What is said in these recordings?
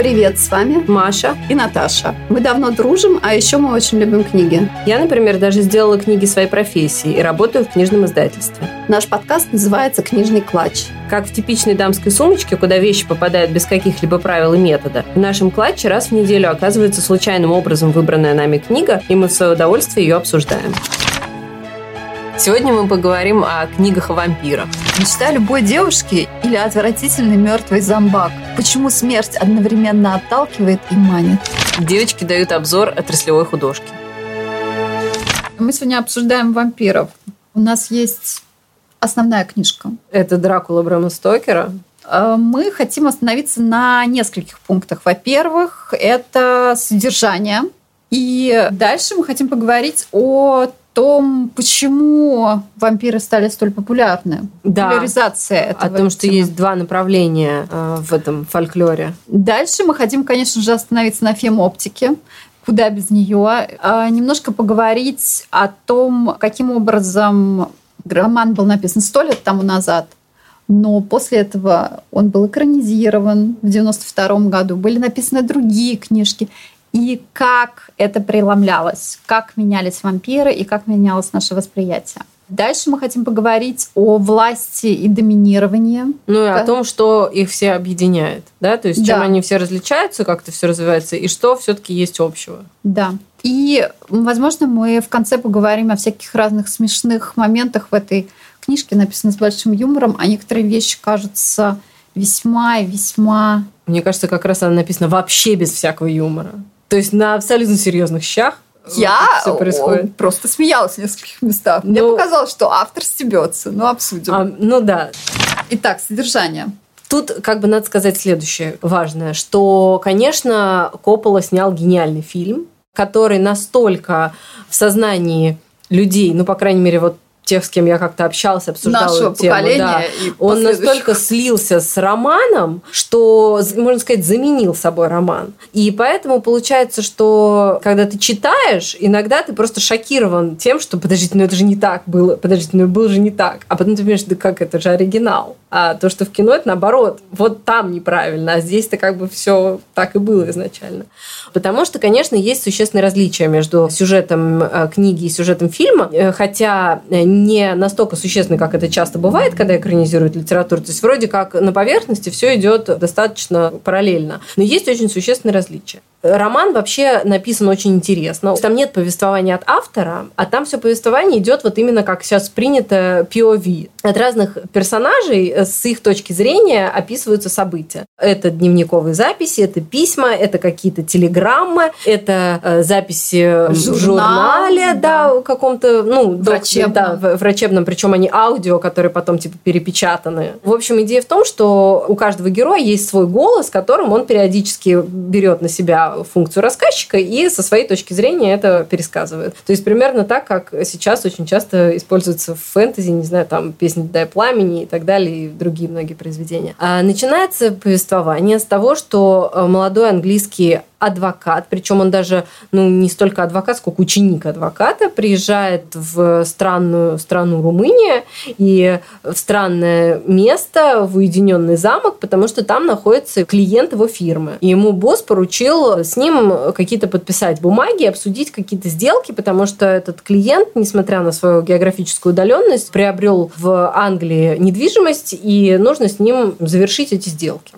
Привет, с вами Маша и Наташа. Мы давно дружим, а еще мы очень любим книги. Я, например, даже сделала книги своей профессии и работаю в книжном издательстве. Наш подкаст называется «Книжный клатч». Как в типичной дамской сумочке, куда вещи попадают без каких-либо правил и метода, в нашем клатче раз в неделю оказывается случайным образом выбранная нами книга, и мы в свое удовольствие ее обсуждаем. Сегодня мы поговорим о книгах о вампирах. Мечта любой девушки или отвратительный мертвый зомбак. Почему смерть одновременно отталкивает и манит? Девочки дают обзор отраслевой художки. Мы сегодня обсуждаем вампиров. У нас есть основная книжка. Это Дракула Брэма Стокера. Э, мы хотим остановиться на нескольких пунктах. Во-первых, это содержание. И дальше мы хотим поговорить о том, почему вампиры стали столь популярны. Да. Популяризация этого. О том, что темы. есть два направления э, в этом фольклоре. Дальше мы хотим, конечно же, остановиться на фем-оптике куда без нее. А немножко поговорить о том, каким образом роман был написан сто лет тому назад, но после этого он был экранизирован в 92 году, были написаны другие книжки и как это преломлялось, как менялись вампиры и как менялось наше восприятие. Дальше мы хотим поговорить о власти и доминировании. Ну и о том, что их все объединяет, да, то есть да. чем они все различаются, как это все развивается, и что все-таки есть общего. Да. И, возможно, мы в конце поговорим о всяких разных смешных моментах в этой книжке, написанной с большим юмором, а некоторые вещи кажутся весьма и весьма... Мне кажется, как раз она написана вообще без всякого юмора. То есть на абсолютно серьезных щах я все происходит. просто смеялась в нескольких местах. Ну, Мне показалось, что автор стебется. Ну, обсудим. А, ну да. Итак, содержание. Тут как бы надо сказать следующее важное, что, конечно, Коппола снял гениальный фильм, который настолько в сознании людей, ну, по крайней мере, вот тех, с кем я как-то общался, обсуждала Нашего эту тему, да, он настолько слился с романом, что, можно сказать, заменил собой роман. И поэтому получается, что когда ты читаешь, иногда ты просто шокирован тем, что, подождите, ну это же не так было, подождите, ну было же не так. А потом ты понимаешь, да как, это же оригинал. А то, что в кино, это наоборот, вот там неправильно, а здесь-то как бы все так и было изначально. Потому что, конечно, есть существенные различия между сюжетом э, книги и сюжетом фильма, э, хотя э, не настолько существенны, как это часто бывает, когда экранизируют литературу. То есть вроде как на поверхности все идет достаточно параллельно. Но есть очень существенные различия. Роман вообще написан очень интересно. Там нет повествования от автора, а там все повествование идет вот именно как сейчас принято POV. От разных персонажей с их точки зрения описываются события. Это дневниковые записи, это письма, это какие-то телеграммы, это э, записи Журнал, в журнале, да, да каком-то, ну, врачебном. Да, врачебном, причем они аудио, которые потом типа перепечатаны. В общем, идея в том, что у каждого героя есть свой голос, которым он периодически берет на себя функцию рассказчика и со своей точки зрения это пересказывает. То есть примерно так, как сейчас очень часто используется в фэнтези, не знаю, там песни «Дай пламени» и так далее, и другие многие произведения. А начинается повествование с того, что э, молодой английский адвокат, причем он даже ну, не столько адвокат, сколько ученик адвоката, приезжает в странную страну Румыния и в странное место, в уединенный замок, потому что там находится клиент его фирмы. И ему босс поручил с ним какие-то подписать бумаги, обсудить какие-то сделки, потому что этот клиент, несмотря на свою географическую удаленность, приобрел в Англии недвижимость, и нужно с ним завершить эти сделки.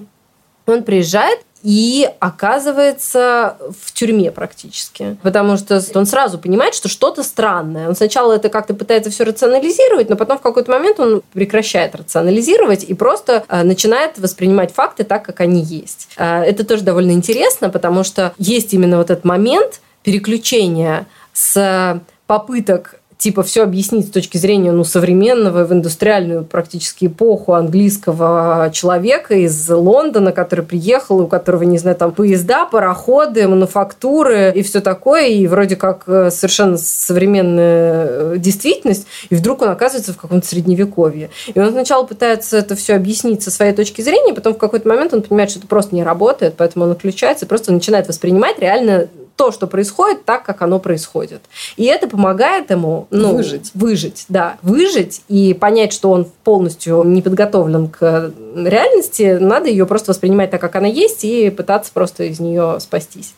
Он приезжает, и оказывается в тюрьме практически. Потому что он сразу понимает, что что-то странное. Он сначала это как-то пытается все рационализировать, но потом в какой-то момент он прекращает рационализировать и просто э, начинает воспринимать факты так, как они есть. Э, это тоже довольно интересно, потому что есть именно вот этот момент переключения с попыток типа все объяснить с точки зрения ну, современного в индустриальную практически эпоху английского человека из Лондона, который приехал, у которого, не знаю, там поезда, пароходы, мануфактуры и все такое, и вроде как э, совершенно современная э, действительность, и вдруг он оказывается в каком-то средневековье. И он сначала пытается это все объяснить со своей точки зрения, потом в какой-то момент он понимает, что это просто не работает, поэтому он отключается просто начинает воспринимать реально то, что происходит, так, как оно происходит. И это помогает ему ну, выжить. Выжить, да. Выжить и понять, что он полностью не подготовлен к реальности, надо ее просто воспринимать так, как она есть, и пытаться просто из нее спастись.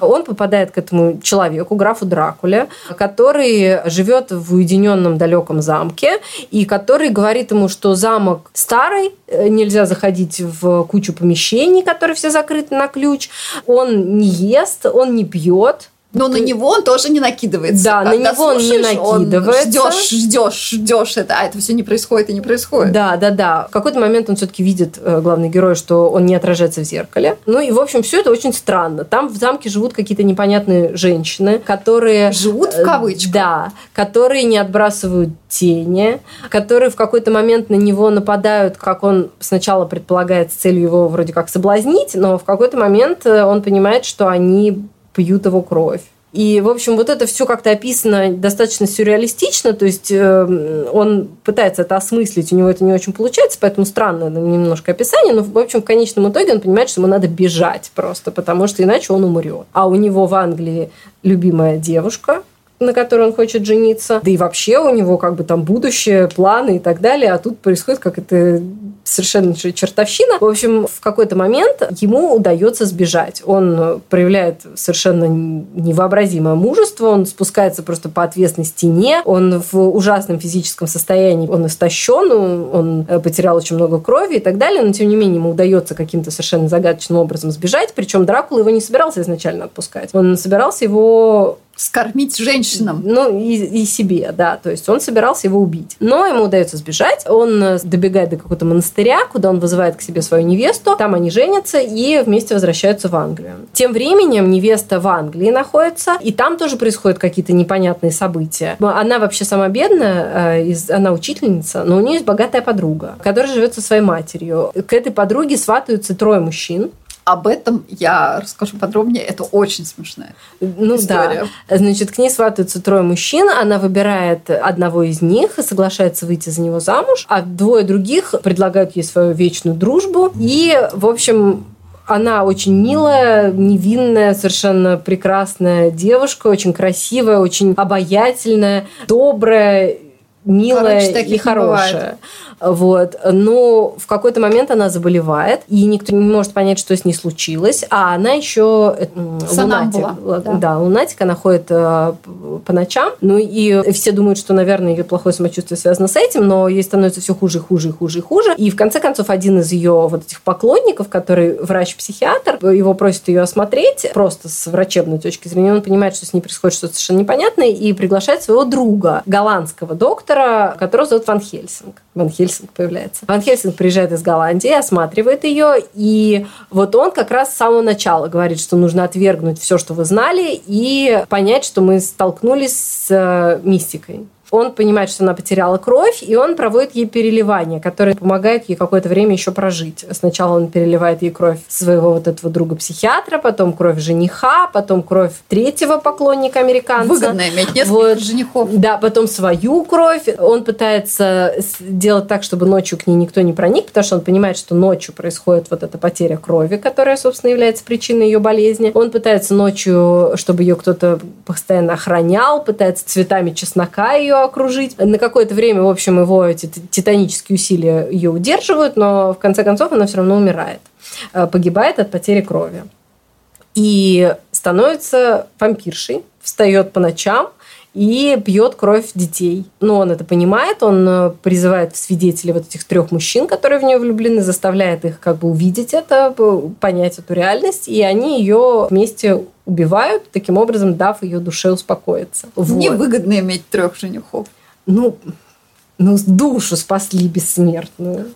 Он попадает к этому человеку, графу Дракуле, который живет в уединенном далеком замке, и который говорит ему, что замок старый, э, нельзя заходить в кучу помещений, которые все закрыты на ключ, он не ест, он не пьет, но на него он тоже не накидывается. Да, на него он не накидывается. Ждешь, ждешь, ждешь это, а это все не происходит и не происходит. Да, да, да. В какой-то момент он все-таки видит, э, главный герой, что он не отражается в зеркале. Ну и, в общем, все это очень странно. Там в замке живут какие-то непонятные женщины, которые... Живут в кавычках. Да, которые не отбрасывают тени, которые в какой-то момент на него нападают, как он сначала предполагает с целью его вроде как соблазнить, но в какой-то момент э, он понимает, что они пьют его кровь. И, в общем, вот это все как-то описано достаточно сюрреалистично, то есть э, он пытается это осмыслить, у него это не очень получается, поэтому странное немножко описание, но, в общем, в конечном итоге он понимает, что ему надо бежать просто, потому что иначе он умрет. А у него в Англии любимая девушка, на которой он хочет жениться. Да и вообще у него как бы там будущее, планы и так далее. А тут происходит как это совершенно чертовщина. В общем, в какой-то момент ему удается сбежать. Он проявляет совершенно невообразимое мужество. Он спускается просто по отвесной стене. Он в ужасном физическом состоянии. Он истощен, он потерял очень много крови и так далее. Но, тем не менее, ему удается каким-то совершенно загадочным образом сбежать. Причем Дракула его не собирался изначально отпускать. Он собирался его скормить женщинам. Ну, и, и себе, да. То есть он собирался его убить. Но ему удается сбежать. Он э, добегает до какого-то монастыря, куда он вызывает к себе свою невесту. Там они женятся и вместе возвращаются в Англию. Тем временем невеста в Англии находится, и там тоже происходят какие-то непонятные события. Она вообще сама бедная, э, она учительница, но у нее есть богатая подруга, которая живет со своей матерью. К этой подруге сватаются трое мужчин. Об этом я расскажу подробнее. Это очень смешная ну, история. Да. Значит, к ней сватаются трое мужчин. Она выбирает одного из них и соглашается выйти за него замуж. А двое других предлагают ей свою вечную дружбу. И, в общем, она очень милая, невинная, совершенно прекрасная девушка, очень красивая, очень обаятельная, добрая, милая Короче, и хорошая. Вот. Но в какой-то момент она заболевает, и никто не может понять, что с ней случилось. А она еще лунатик. Да. да, лунатик, она ходит э, по ночам. Ну и все думают, что, наверное, ее плохое самочувствие связано с этим, но ей становится все хуже и хуже и хуже и хуже. И в конце концов один из ее вот этих поклонников, который врач-психиатр, его просит ее осмотреть просто с врачебной точки зрения. Он понимает, что с ней происходит что-то совершенно непонятное и приглашает своего друга, голландского доктора, которого зовут Ван Хельсинг. Ван Хельсинг появляется. Ван Хельсинг приезжает из Голландии, осматривает ее, и вот он как раз с самого начала говорит, что нужно отвергнуть все, что вы знали, и понять, что мы столкнулись с э, мистикой он понимает, что она потеряла кровь, и он проводит ей переливание, которое помогает ей какое-то время еще прожить. Сначала он переливает ей кровь своего вот этого друга-психиатра, потом кровь жениха, потом кровь третьего поклонника американца. Выгодно иметь несколько вот. женихов. Да, потом свою кровь. Он пытается сделать так, чтобы ночью к ней никто не проник, потому что он понимает, что ночью происходит вот эта потеря крови, которая, собственно, является причиной ее болезни. Он пытается ночью, чтобы ее кто-то постоянно охранял, пытается цветами чеснока ее окружить. На какое-то время, в общем, его эти титанические усилия ее удерживают, но в конце концов она все равно умирает. Э, погибает от потери крови. И становится вампиршей, встает по ночам, и пьет кровь детей. Но он это понимает, он э, призывает свидетелей вот этих трех мужчин, которые в нее влюблены, заставляет их как бы увидеть это, понять эту реальность, и они ее вместе убивают, таким образом дав ее душе успокоиться. Вот. выгодно иметь трех женихов. Ну, ну, душу спасли бессмертную.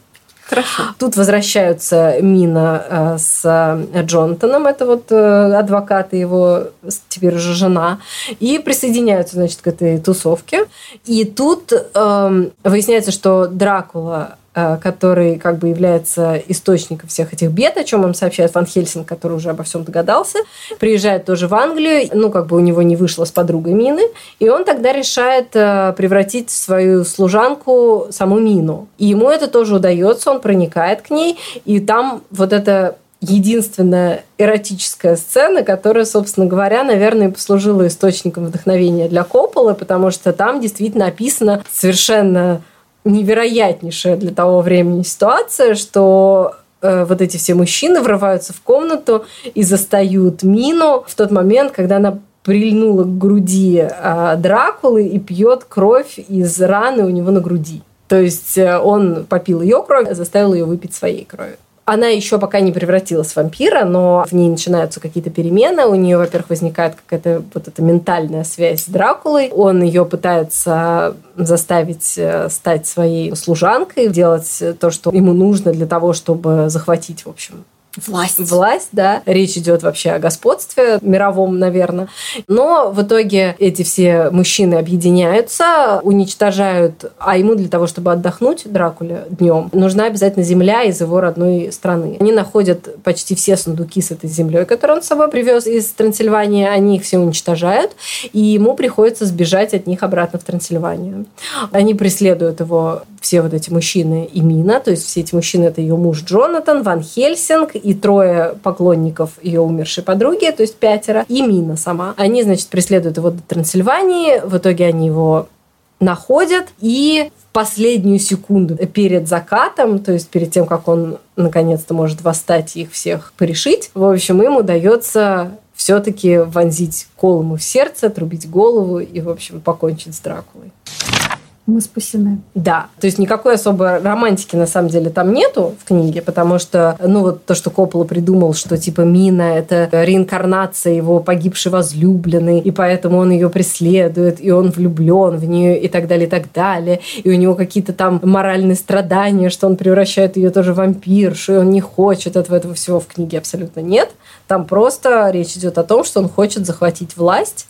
Хорошо. Тут возвращаются Мина э, с э, Джонатаном, это вот э, адвокат и его теперь уже жена, и присоединяются, значит, к этой тусовке. И тут э, выясняется, что Дракула который как бы является источником всех этих бед, о чем им сообщает Ван Хельсинг, который уже обо всем догадался, приезжает тоже в Англию, ну, как бы у него не вышло с подругой Мины, и он тогда решает э, превратить в свою служанку саму Мину. И ему это тоже удается, он проникает к ней, и там вот это единственная эротическая сцена, которая, собственно говоря, наверное, послужила источником вдохновения для Копполы, потому что там действительно описана совершенно невероятнейшая для того времени ситуация, что э, вот эти все мужчины врываются в комнату и застают Мину в тот момент, когда она прильнула к груди э, Дракулы и пьет кровь из раны у него на груди. То есть э, он попил ее кровь, заставил ее выпить своей крови. Она еще пока не превратилась в вампира, но в ней начинаются какие-то перемены. У нее, во-первых, возникает какая-то вот эта ментальная связь с Дракулой. Он ее пытается заставить э, стать своей служанкой, делать то, что ему нужно для того, чтобы захватить, в общем, Власть. Власть, да. Речь идет вообще о господстве мировом, наверное. Но в итоге эти все мужчины объединяются, уничтожают, а ему для того, чтобы отдохнуть Дракуле днем, нужна обязательно земля из его родной страны. Они находят почти все сундуки с этой землей, которые он с собой привез из Трансильвании, они их все уничтожают, и ему приходится сбежать от них обратно в Трансильванию. Они преследуют его, все вот эти мужчины и Мина, то есть все эти мужчины это ее муж Джонатан, Ван Хельсинг и трое поклонников ее умершей подруги, то есть пятеро, и Мина сама. Они, значит, преследуют его до Трансильвании, в итоге они его находят и в последнюю секунду перед закатом, то есть перед тем, как он наконец-то может восстать и их всех порешить, в общем, им удается все-таки вонзить колому в сердце, отрубить голову и, в общем, покончить с Дракулой мы спасены. Да, то есть никакой особой романтики на самом деле там нету в книге, потому что, ну вот то, что Коппола придумал, что типа Мина – это реинкарнация его погибшей возлюбленной, и поэтому он ее преследует, и он влюблен в нее, и так далее, и так далее. И у него какие-то там моральные страдания, что он превращает ее тоже в вампиршу, и он не хочет этого, этого всего в книге абсолютно нет. Там просто речь идет о том, что он хочет захватить власть,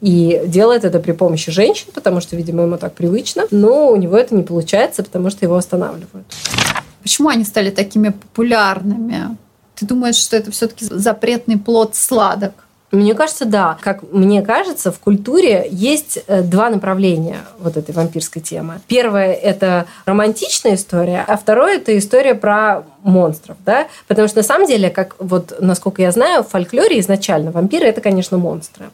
и делает это при помощи женщин, потому что, видимо, ему так привычно. Но у него это не получается, потому что его останавливают. Почему они стали такими популярными? Ты думаешь, что это все-таки запретный плод сладок? Мне кажется, да. Как мне кажется, в культуре есть э, два направления вот этой вампирской темы. Первое – это романтичная история, а второе – это история про монстров, да, потому что на самом деле, как вот, насколько я знаю, в фольклоре изначально вампиры – это, конечно, монстры.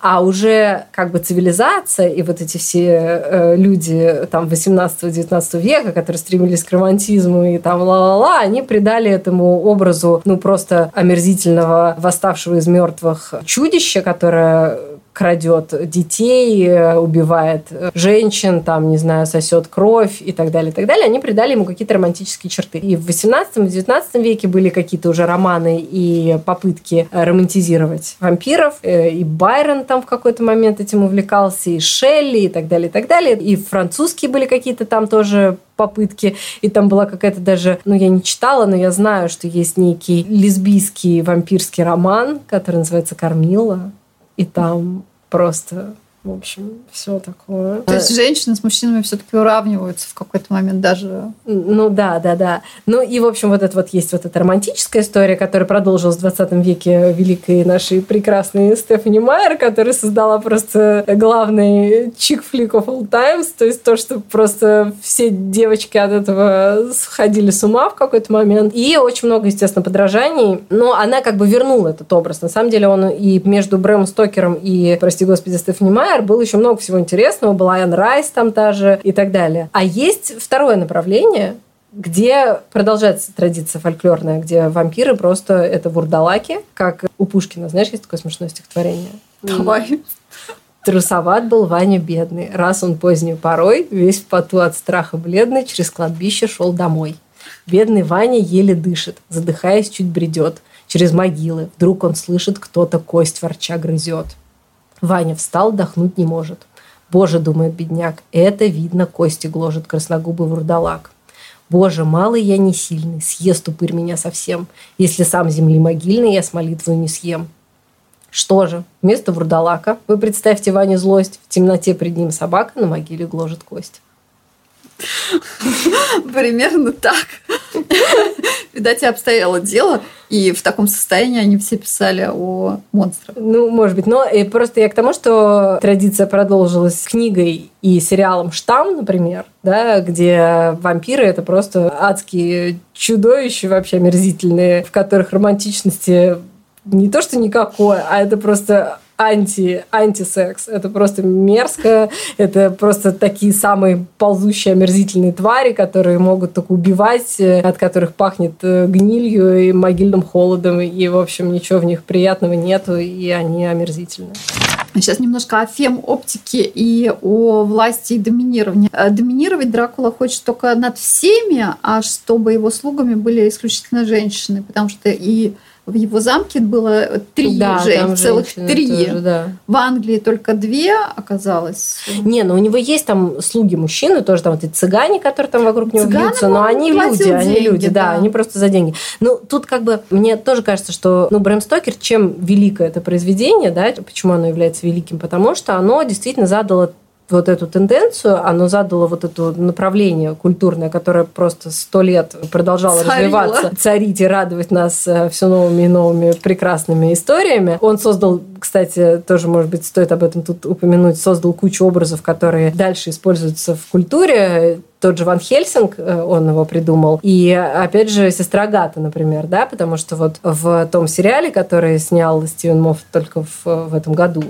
А уже как бы цивилизация и вот эти все э, люди там 18-19 века, которые стремились к романтизму и там ла-ла-ла, они придали этому образу, ну, просто омерзительного восставшего из мертвых чудища, которое крадет детей, убивает женщин, там, не знаю, сосет кровь и так далее, и так далее, они придали ему какие-то романтические черты. И в 18 и 19 веке были какие-то уже романы и попытки романтизировать вампиров. Э, и Байрон там в какой-то момент этим увлекался, и Шелли, и так далее, и так далее. И французские были какие-то там тоже попытки. И там была какая-то даже, ну, я не читала, но я знаю, что есть некий лесбийский вампирский роман, который называется «Кормила». И там просто в общем, все такое. То есть женщины с мужчинами все-таки уравниваются в какой-то момент даже. Ну да, да, да. Ну и, в общем, вот это вот есть вот эта романтическая история, которая продолжилась в 20 веке великой нашей прекрасной Стефани Майер, которая создала просто главный чик-флик of all times, то есть то, что просто все девочки от этого сходили с ума в какой-то момент. И очень много, естественно, подражаний, но она как бы вернула этот образ. На самом деле он и между Брэм Стокером и, прости господи, Стефани Майер Майер, было еще много всего интересного, была Айн Райс там та же и так далее. А есть второе направление, где продолжается традиция фольклорная, где вампиры просто это вурдалаки, как у Пушкина. Знаешь, есть такое смешное стихотворение? Давай. Трусоват был Ваня бедный. Раз он поздней порой, весь в поту от страха бледный, через кладбище шел домой. Бедный Ваня еле дышит, задыхаясь, чуть бредет. Через могилы вдруг он слышит, кто-то кость ворча грызет. Ваня встал, дохнуть не может. Боже, думает бедняк, это видно, кости гложет красногубый вурдалак. Боже, малый я не сильный, съест упырь меня совсем. Если сам земли могильный, я с молитвой не съем. Что же, вместо вурдалака, вы представьте Ване злость, в темноте пред ним собака на могиле гложет кость. Примерно так. Видать, и обстояло дело. И в таком состоянии они все писали о монстрах. Ну, может быть. Но и просто я к тому, что традиция продолжилась книгой и сериалом «Штамм», например, да, где вампиры – это просто адские чудовища вообще омерзительные, в которых романтичности не то что никакое, а это просто анти, антисекс. Это просто мерзко. Это просто такие самые ползущие, омерзительные твари, которые могут только убивать, э, от которых пахнет э, гнилью и могильным холодом. И, в общем, ничего в них приятного нету, и они омерзительны. Сейчас немножко о фем-оптике и о власти и доминировании. Э, доминировать Дракула хочет только над всеми, а чтобы его слугами были исключительно женщины, потому что и в его замке было три да, же, целых три. Тоже, да. В Англии только две оказалось. Не, но у него есть там слуги мужчины, тоже там вот эти цыгане, которые там вокруг него Цыганам бьются, но они люди, деньги, они люди, да. да, они просто за деньги. Ну, тут как бы мне тоже кажется, что, ну, Брэм Стокер, чем великое это произведение, да, почему оно является великим, потому что оно действительно задало вот эту тенденцию, оно задало вот это направление культурное, которое просто сто лет продолжало Царила. развиваться, царить и радовать нас э, все новыми и новыми прекрасными историями. Он создал, кстати, тоже, может быть, стоит об этом тут упомянуть, создал кучу образов, которые дальше используются в культуре тот же Ван Хельсинг, э, он его придумал. И, опять же, сестра Гата, например, да, потому что вот в том сериале, который снял Стивен Мофф только в, в этом году,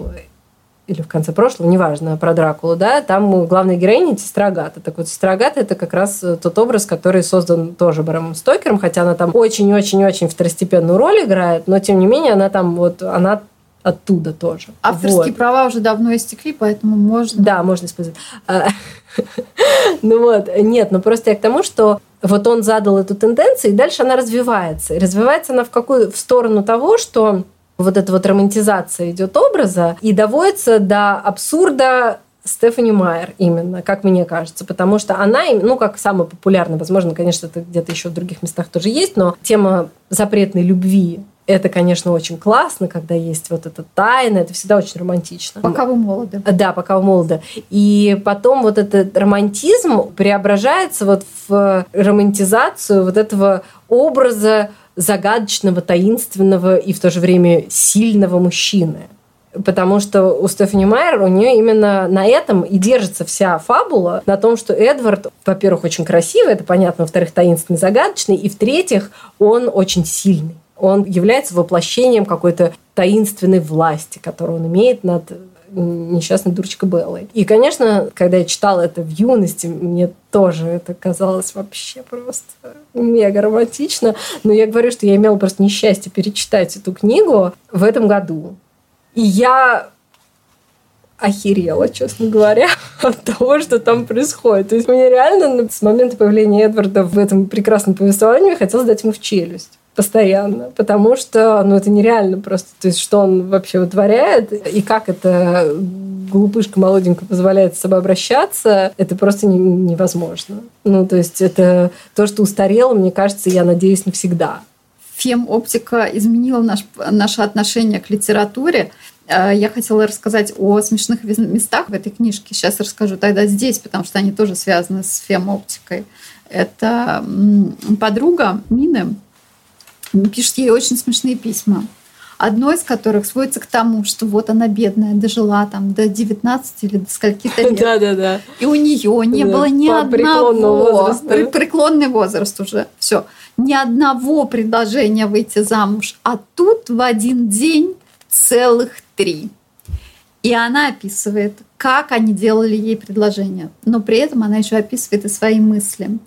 или в конце прошлого, неважно, про Дракулу, да, там главная героиня сестра Агата. Так вот, сестра Агата – это как раз э, тот образ, который создан тоже Брамом Стокером, хотя она там очень-очень-очень второстепенную роль играет, но, тем не менее, она там вот, она оттуда тоже. Авторские вот. права уже давно истекли, поэтому можно... Да, можно использовать. А, ну вот, нет, ну просто я к тому, что вот он задал эту тенденцию, и дальше она развивается. И развивается она в какую в сторону того, что вот эта вот романтизация идет образа и доводится до абсурда Стефани Майер именно, как мне кажется, потому что она, ну, как самая популярная, возможно, конечно, это где-то еще в других местах тоже есть, но тема запретной любви это, конечно, очень классно, когда есть вот эта тайна, это всегда очень романтично. Пока вы молоды. Да, пока вы молоды. И потом вот этот романтизм преображается вот в романтизацию вот этого образа загадочного, таинственного и в то же время сильного мужчины. Потому что у Стефани Майер, у нее именно на этом и держится вся фабула, на том, что Эдвард, во-первых, очень красивый, это понятно, во-вторых, таинственный, загадочный, и в-третьих, он очень сильный. Он является воплощением какой-то таинственной власти, которую он имеет над несчастной дурочкой Беллой. И, конечно, когда я читала это в юности, мне тоже это казалось вообще просто мега романтично. Но я говорю, что я имела просто несчастье перечитать эту книгу в этом году. И я охерела, честно говоря, от того, что там происходит. То есть мне реально с момента появления Эдварда в этом прекрасном повествовании хотелось дать ему в челюсть постоянно, потому что ну, это нереально просто. То есть, что он вообще вытворяет, и как это глупышка молоденькая позволяет с собой обращаться, это просто не, невозможно. Ну, то есть, это то, что устарело, мне кажется, я надеюсь, навсегда. Фем-оптика изменила наш, наше отношение к литературе. Э, я хотела рассказать о смешных местах в этой книжке. Сейчас расскажу тогда здесь, потому что они тоже связаны с фем-оптикой. Это подруга Мины, пишет ей очень смешные письма. Одно из которых сводится к тому, что вот она бедная, дожила там до 19 или до скольки-то лет. Да, да, да. И у нее не да, было ни одного... Преклонный возраст уже. Все. Ни одного предложения выйти замуж. А тут в один день целых три. И она описывает, как они делали ей предложение. Но при этом она еще описывает и свои мысли.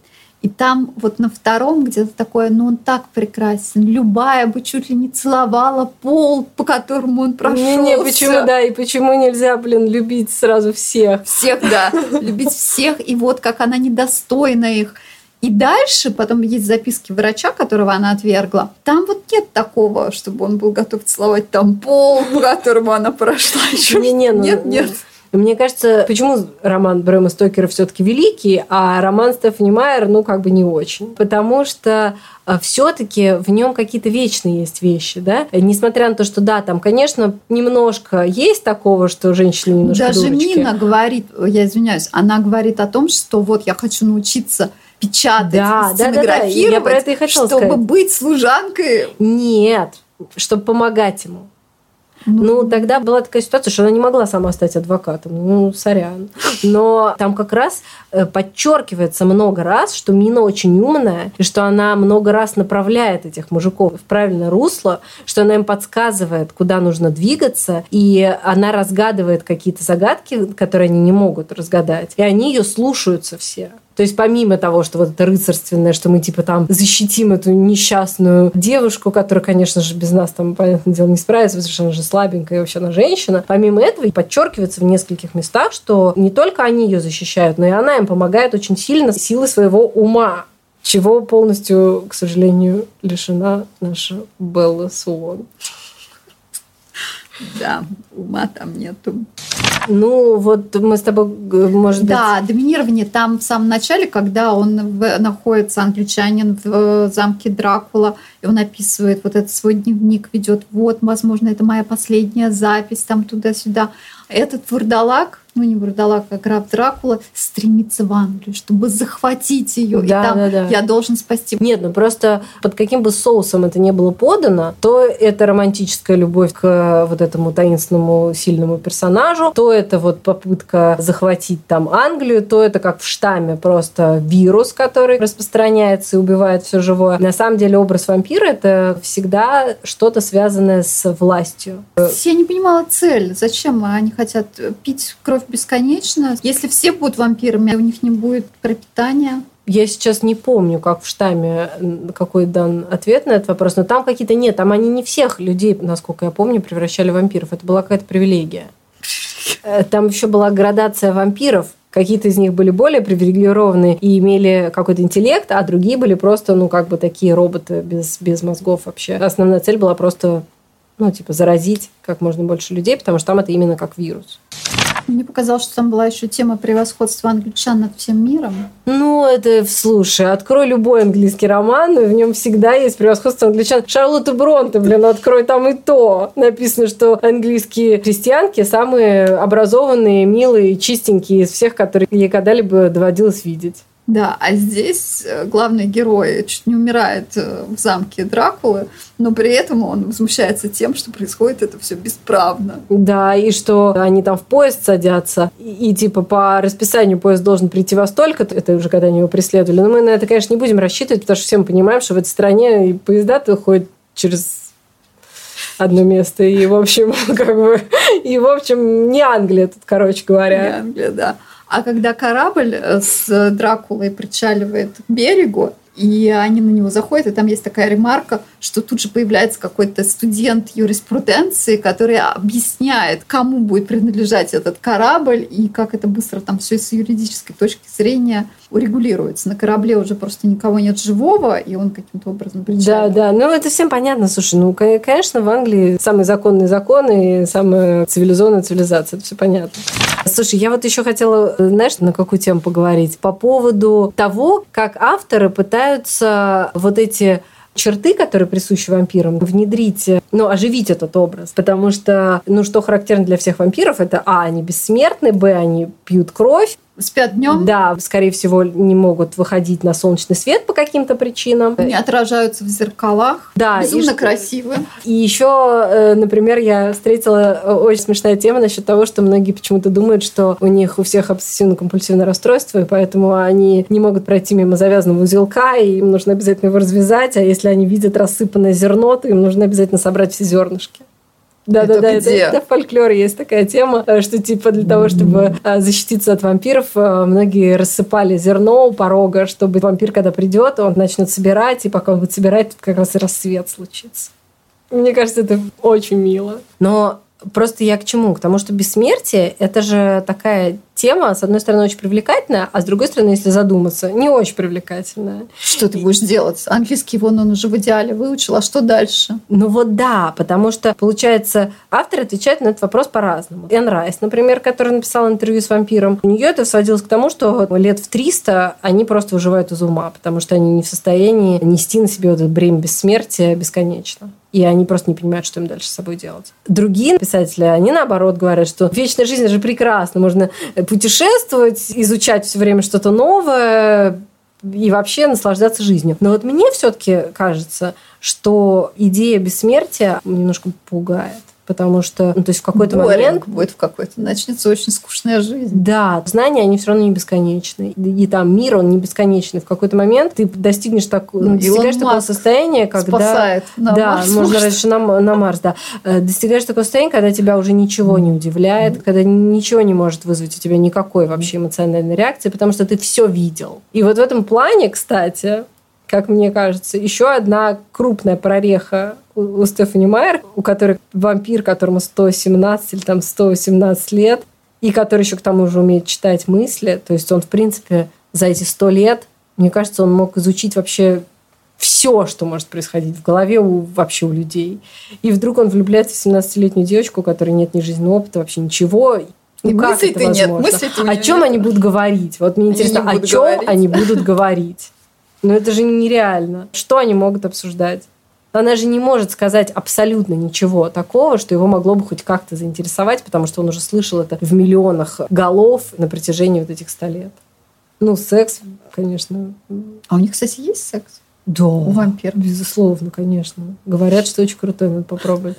И там вот на втором где-то такое, ну он так прекрасен, любая бы чуть ли не целовала пол, по которому он прошел. Не, не, почему, да, и почему нельзя, блин, любить сразу всех? Всех, да, любить всех, и вот как она недостойна их. И дальше, потом есть записки врача, которого она отвергла. Там вот нет такого, чтобы он был готов целовать там пол, по которому она прошла. Не, не, ну, нет, нет. Мне кажется, почему роман Брэма Стокера все-таки великий, а роман Стефани Майер, ну, как бы не очень. Потому что а, все-таки в нем какие-то вечные есть вещи, да? Несмотря на то, что да, там, конечно, немножко есть такого, что женщины немножко Даже дурочки. Мина говорит, я извиняюсь, она говорит о том, что вот я хочу научиться печатать, да, да, да, да. Я про это и хотела чтобы сказать. быть служанкой. Нет, чтобы помогать ему. Ну, ну, тогда была такая ситуация, что она не могла сама стать адвокатом. Ну, сорян. Но там как раз э, подчеркивается много раз, что Мина очень умная, и что она много раз направляет этих мужиков в правильное русло, что она им подсказывает, куда нужно двигаться, и она разгадывает какие-то загадки, которые они не могут разгадать. И они ее слушаются все. То есть помимо того, что вот это рыцарственное, что мы типа там защитим эту несчастную девушку, которая, конечно же, без нас там, понятное дело, не справится, потому что она же слабенькая, и вообще она женщина. Помимо этого подчеркивается в нескольких местах, что не только они ее защищают, но и она им помогает очень сильно силы своего ума чего полностью, к сожалению, лишена наша Белла Суон. Да, ума там нету. Ну, вот мы с тобой, может быть... Да, доминирование там в самом начале, когда он в, находится, англичанин, в э, замке Дракула, и он описывает вот этот свой дневник, ведет, вот, возможно, это моя последняя запись, там туда-сюда. Этот вурдалак, ну не вурдалак, а граф Дракула, стремится в Англию, чтобы захватить ее. Да, и там да, да. я должен спасти. Нет, ну просто под каким бы соусом это не было подано, то это романтическая любовь к вот этому таинственному сильному персонажу, то это вот попытка захватить там Англию, то это как в штамме просто вирус, который распространяется и убивает все живое. На самом деле образ вампира это всегда что-то связанное с властью. Я не понимала цель. Зачем они хотят пить кровь бесконечно? Если все будут вампирами, у них не будет пропитания. Я сейчас не помню, как в штамме, какой дан ответ на этот вопрос, но там какие-то нет, там они не всех людей, насколько я помню, превращали в вампиров. Это была какая-то привилегия. Э, там еще была градация вампиров. Какие-то из них были более привилегированные и имели какой-то интеллект, а другие были просто, ну, как бы такие роботы без, без мозгов вообще. Основная цель была просто, ну, типа, заразить как можно больше людей, потому что там это именно как вирус. Мне показалось, что там была еще тема превосходства англичан над всем миром. Ну, это, слушай, открой любой английский роман, и в нем всегда есть превосходство англичан. Шарлотта Бронте, блин, открой там и то. Написано, что английские крестьянки самые образованные, милые, чистенькие из всех, которые ей когда-либо доводилось видеть. Да, а здесь э, главный герой чуть не умирает э, в замке Дракулы, но при этом он возмущается тем, что происходит это все бесправно. Да, и что они там в поезд садятся, и, и типа по расписанию поезд должен прийти во столько, это уже когда они его преследовали. Но мы на это, конечно, не будем рассчитывать, потому что все мы понимаем, что в этой стране и поезда-то ходят через одно место. И, в общем, как бы... И, в общем, не Англия тут, короче говоря. Не Англия, да. А когда корабль э, с Дракулой причаливает к берегу, и они на него заходят, и там есть такая ремарка, что тут же появляется какой-то студент юриспруденции, который объясняет, кому будет принадлежать этот корабль и как это быстро там все с юридической точки зрения урегулируется. На корабле уже просто никого нет живого, и он каким-то образом причалит. Да, да. Ну, это всем понятно. Слушай, ну, конечно, в Англии самые законные законы и самая цивилизованная цивилизация. Это все понятно. Слушай, я вот еще хотела, знаешь, на какую тему поговорить? По поводу того, как авторы пытаются вот эти черты, которые присущи вампирам, внедрить, ну, оживить этот образ. Потому что, ну, что характерно для всех вампиров, это, а, они бессмертны, б, они пьют кровь, спят днем. Да, скорее всего, не могут выходить на солнечный свет по каким-то причинам. Они отражаются в зеркалах. Да. Безумно и красивы. И еще, э, например, я встретила э, очень смешная тема насчет того, что многие почему-то думают, что у них у всех обсессивно-компульсивное расстройство, и поэтому они не могут пройти мимо завязанного узелка, и им нужно обязательно его развязать, а если они видят рассыпанное зерно, то им нужно обязательно собрать все зернышки. Да, да, да, это, это в фольклоре есть такая тема, э, что типа для того, чтобы э, защититься от вампиров, э, многие рассыпали зерно у порога, чтобы вампир, когда придет, он начнет собирать, и пока он будет собирать, тут как раз и рассвет случится. Мне кажется, это очень мило. Но Просто я к чему? К тому, что бессмертие – это же такая тема, с одной стороны, очень привлекательная, а с другой стороны, если задуматься, не очень привлекательная. Что ты будешь делать? Английский вон он уже в идеале выучил, а что дальше? Ну вот да, потому что, получается, автор отвечает на этот вопрос по-разному. Энн Райс, например, которая написала интервью с вампиром, у нее это сводилось к тому, что лет в 300 они просто выживают из ума, потому что они не в состоянии нести на себе вот это бремя бессмертия бесконечно и они просто не понимают, что им дальше с собой делать. Другие писатели, они наоборот говорят, что вечная жизнь же прекрасна, можно путешествовать, изучать все время что-то новое, и вообще наслаждаться жизнью. Но вот мне все-таки кажется, что идея бессмертия немножко пугает потому что, ну, то есть в какой-то момент... будет в какой-то, начнется очень скучная жизнь. Да, знания, они все равно не бесконечны. И там мир, он не бесконечный. В какой-то момент ты достигнешь так, ну, достигаешь такого состояния, когда... Спасает на да, Марс, можно может. раньше на, на Марс, да. Э, Достигаешь такого состояния, когда тебя уже ничего не удивляет, когда ничего не может вызвать у тебя никакой вообще эмоциональной реакции, потому что ты все видел. И вот в этом плане, кстати, как мне кажется, еще одна крупная прореха у, Стефани Майер, у которой вампир, которому 117 или там 118 лет, и который еще к тому же умеет читать мысли. То есть он, в принципе, за эти 100 лет, мне кажется, он мог изучить вообще все, что может происходить в голове у, вообще у людей. И вдруг он влюбляется в 17-летнюю девочку, у которой нет ни жизненного опыта, вообще ничего. Ну, И мыслей-то нет, у О чем нет. они будут говорить? Вот мне интересно, о чем говорить. они будут говорить? Ну это же нереально. Что они могут обсуждать? Она же не может сказать абсолютно ничего такого, что его могло бы хоть как-то заинтересовать, потому что он уже слышал это в миллионах голов на протяжении вот этих ста лет. Ну, секс, конечно. А у них, кстати, есть секс? Да. У вампиров? Безусловно, конечно. Говорят, что очень крутой, надо попробовать.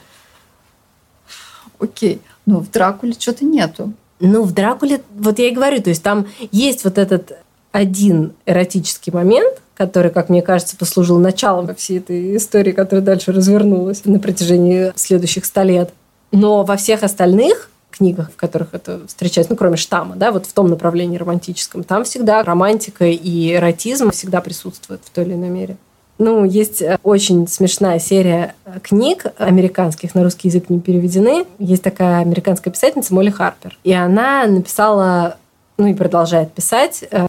Окей. Но в Дракуле что-то нету. Ну, в Дракуле, вот я и говорю, то есть там есть вот этот один эротический момент, который, как мне кажется, послужил началом всей этой истории, которая дальше развернулась на протяжении следующих ста лет. Но во всех остальных книгах, в которых это встречается, ну, кроме штамма, да, вот в том направлении романтическом, там всегда романтика и эротизм всегда присутствуют в той или иной мере. Ну, есть э, очень смешная серия э, книг американских, на русский язык не переведены. Есть такая американская писательница Молли Харпер. И она написала, ну и продолжает писать, э,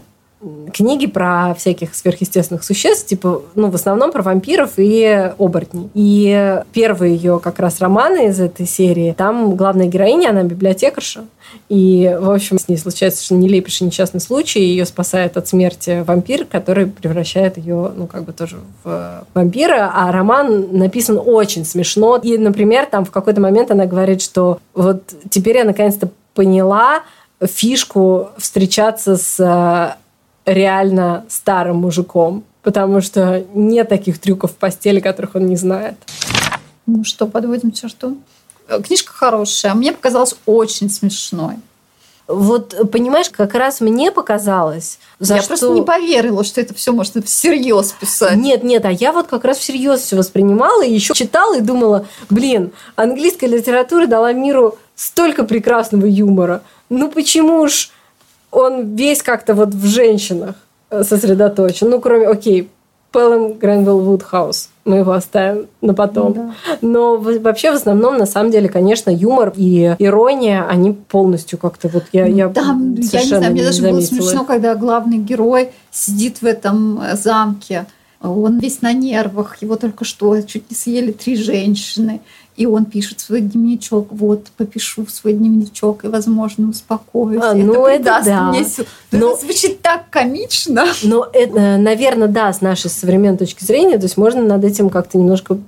книги про всяких сверхъестественных существ, типа, ну, в основном про вампиров и оборотней. И первые ее как раз романы из этой серии, там главная героиня, она библиотекарша. И, в общем, с ней случается совершенно нелепейший несчастный случай, ее спасает от смерти вампир, который превращает ее, ну, как бы тоже в вампира, а роман написан очень смешно. И, например, там в какой-то момент она говорит, что вот теперь я наконец-то поняла фишку встречаться с э, реально старым мужиком, потому что нет таких трюков в постели, которых он не знает. Ну что, подводим черту? Э, Книжка хорошая, а мне показалась очень смешной. Вот, понимаешь, как раз мне показалось, за я что... просто не поверила, что это все можно всерьез писать. Нет, нет, а я вот как раз всерьез все воспринимала и еще читала и думала, блин, английская литература дала миру столько прекрасного юмора. Ну почему ж он весь как-то вот в женщинах э, сосредоточен? Ну, кроме, окей, Пэлэм Гренвилл Вудхаус. Мы его оставим на потом. Да. Но вообще в основном, на самом деле, конечно, юмор и ирония, они полностью как-то вот я, я Там, я не совершенно знаю, мне даже было заметила смешно, их. когда главный герой сидит в этом э, замке. Он весь на нервах, его только что чуть не съели три женщины. И он пишет свой дневничок. Вот, попишу в свой дневничок и, возможно, успокоюсь. А, И ну, это да. мне сил. Но Но- Это звучит так комично. Но это, наверное, да, с нашей современной точки зрения, то есть можно над этим как-то немножко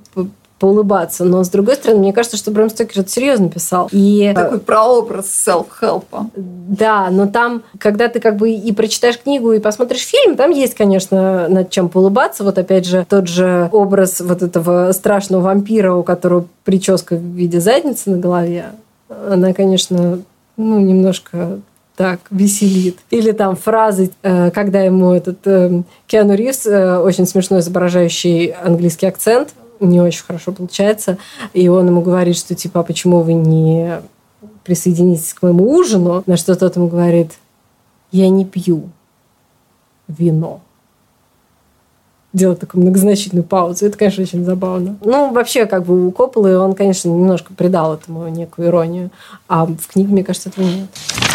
поулыбаться. Но, с другой стороны, мне кажется, что Брэм Стокер это серьезно писал. И Такой прообраз селф-хелпа. да, но там, когда ты как бы и прочитаешь книгу, и посмотришь фильм, там есть, конечно, над чем поулыбаться. Вот опять же, тот же образ вот этого страшного вампира, у которого прическа в виде задницы на голове, она, конечно, ну, немножко так веселит. Или там фразы, э, когда ему этот э, Киану Ривз, э, очень смешно изображающий английский акцент, не очень хорошо получается, и он ему говорит, что типа, а почему вы не присоединитесь к моему ужину, на что тот ему говорит, я не пью вино. Делает такую многозначительную паузу. Это, конечно, очень забавно. Ну, вообще, как бы у Копполы он, конечно, немножко придал этому некую иронию. А в книге, мне кажется, этого нет.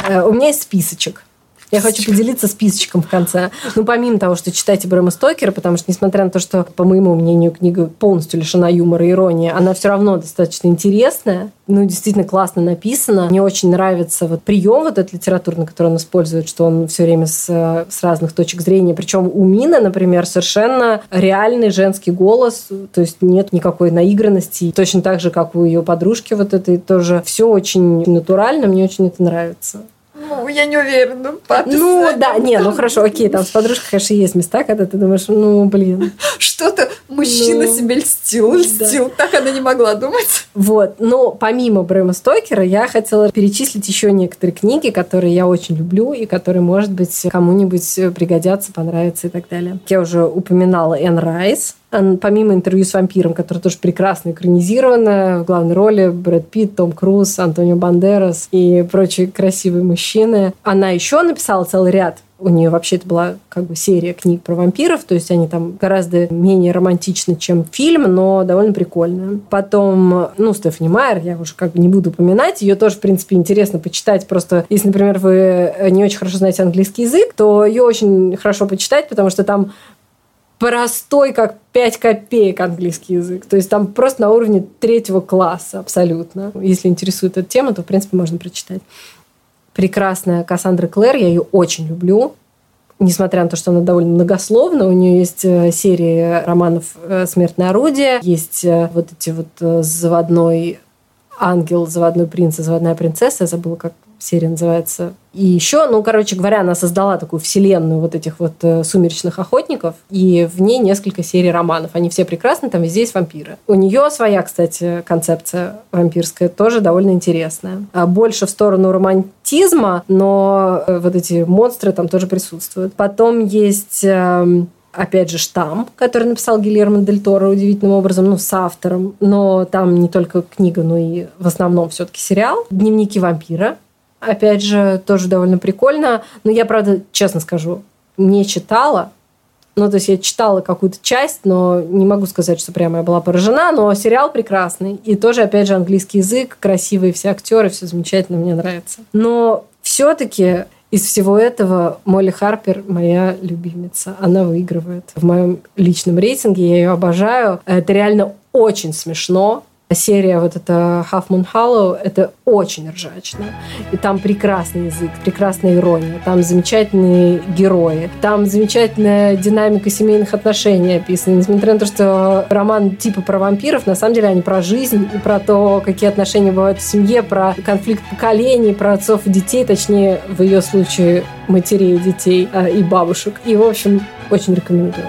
Э, У меня есть списочек. Я хочу поделиться списочком в конце. Ну, помимо того, что читайте Брэма Стокера, потому что, несмотря на то, что, по моему мнению, книга полностью лишена юмора и иронии, она все равно достаточно интересная. Ну, действительно классно написана. Мне очень нравится вот прием вот этот литературный, который он использует, что он все время с, с разных точек зрения. Причем у Мины, например, совершенно реальный женский голос, то есть нет никакой наигранности. Точно так же, как у ее подружки вот этой тоже. Все очень натурально, мне очень это нравится. Ну, я не уверена. Ну, да, не, ну хорошо, окей, там с подружкой, конечно, есть места, когда ты думаешь, ну, блин. Что-то мужчина ну, себе льстил, льстил. Да. Так она не могла думать. Вот, но помимо Брэма Стокера я хотела перечислить еще некоторые книги, которые я очень люблю и которые, может быть, кому-нибудь пригодятся, понравятся и так далее. Я уже упоминала Энн Райс, Помимо интервью с вампиром, которое тоже прекрасно экранизировано, в главной роли Брэд Питт, Том Круз, Антонио Бандерас и прочие красивые мужчины. Она еще написала целый ряд у нее вообще это была как бы серия книг про вампиров, то есть они там гораздо менее романтичны, чем фильм, но довольно прикольные. Потом, ну, Стефани Майер, я уже как бы не буду упоминать, ее тоже, в принципе, интересно почитать, просто если, например, вы не очень хорошо знаете английский язык, то ее очень хорошо почитать, потому что там простой, как 5 копеек английский язык. То есть там просто на уровне третьего класса абсолютно. Если интересует эта тема, то, в принципе, можно прочитать. Прекрасная Кассандра Клэр, я ее очень люблю. Несмотря на то, что она довольно многословна, у нее есть э, серии романов э, «Смертное орудие», есть э, вот эти вот «Заводной ангел», «Заводной принц» и «Заводная принцесса», я забыла, как серия называется. И еще, ну, короче говоря, она создала такую вселенную вот этих вот э, сумеречных охотников, и в ней несколько серий романов. Они все прекрасны, там везде есть вампиры. У нее своя, кстати, концепция вампирская, тоже довольно интересная. А больше в сторону романтизма, но э, вот эти монстры там тоже присутствуют. Потом есть... Э, опять же, штамм, который написал Гильермо Дель Торо удивительным образом, ну, с автором. Но там не только книга, но и в основном все-таки сериал. «Дневники вампира», Опять же, тоже довольно прикольно. Но я, правда, честно скажу, не читала. Ну, то есть я читала какую-то часть, но не могу сказать, что прямо я была поражена. Но сериал прекрасный. И тоже, опять же, английский язык, красивые все актеры, все замечательно, мне нравится. Но все-таки из всего этого Молли Харпер моя любимица. Она выигрывает в моем личном рейтинге. Я ее обожаю. Это реально очень смешно серия вот эта Half Moon Hollow, это очень ржачно. И там прекрасный язык, прекрасная ирония, там замечательные герои, там замечательная динамика семейных отношений описана. Несмотря на то, что роман типа про вампиров, на самом деле они про жизнь и про то, какие отношения бывают в семье, про конфликт поколений, про отцов и детей, точнее, в ее случае матерей детей э, и бабушек. И, в общем, очень рекомендую.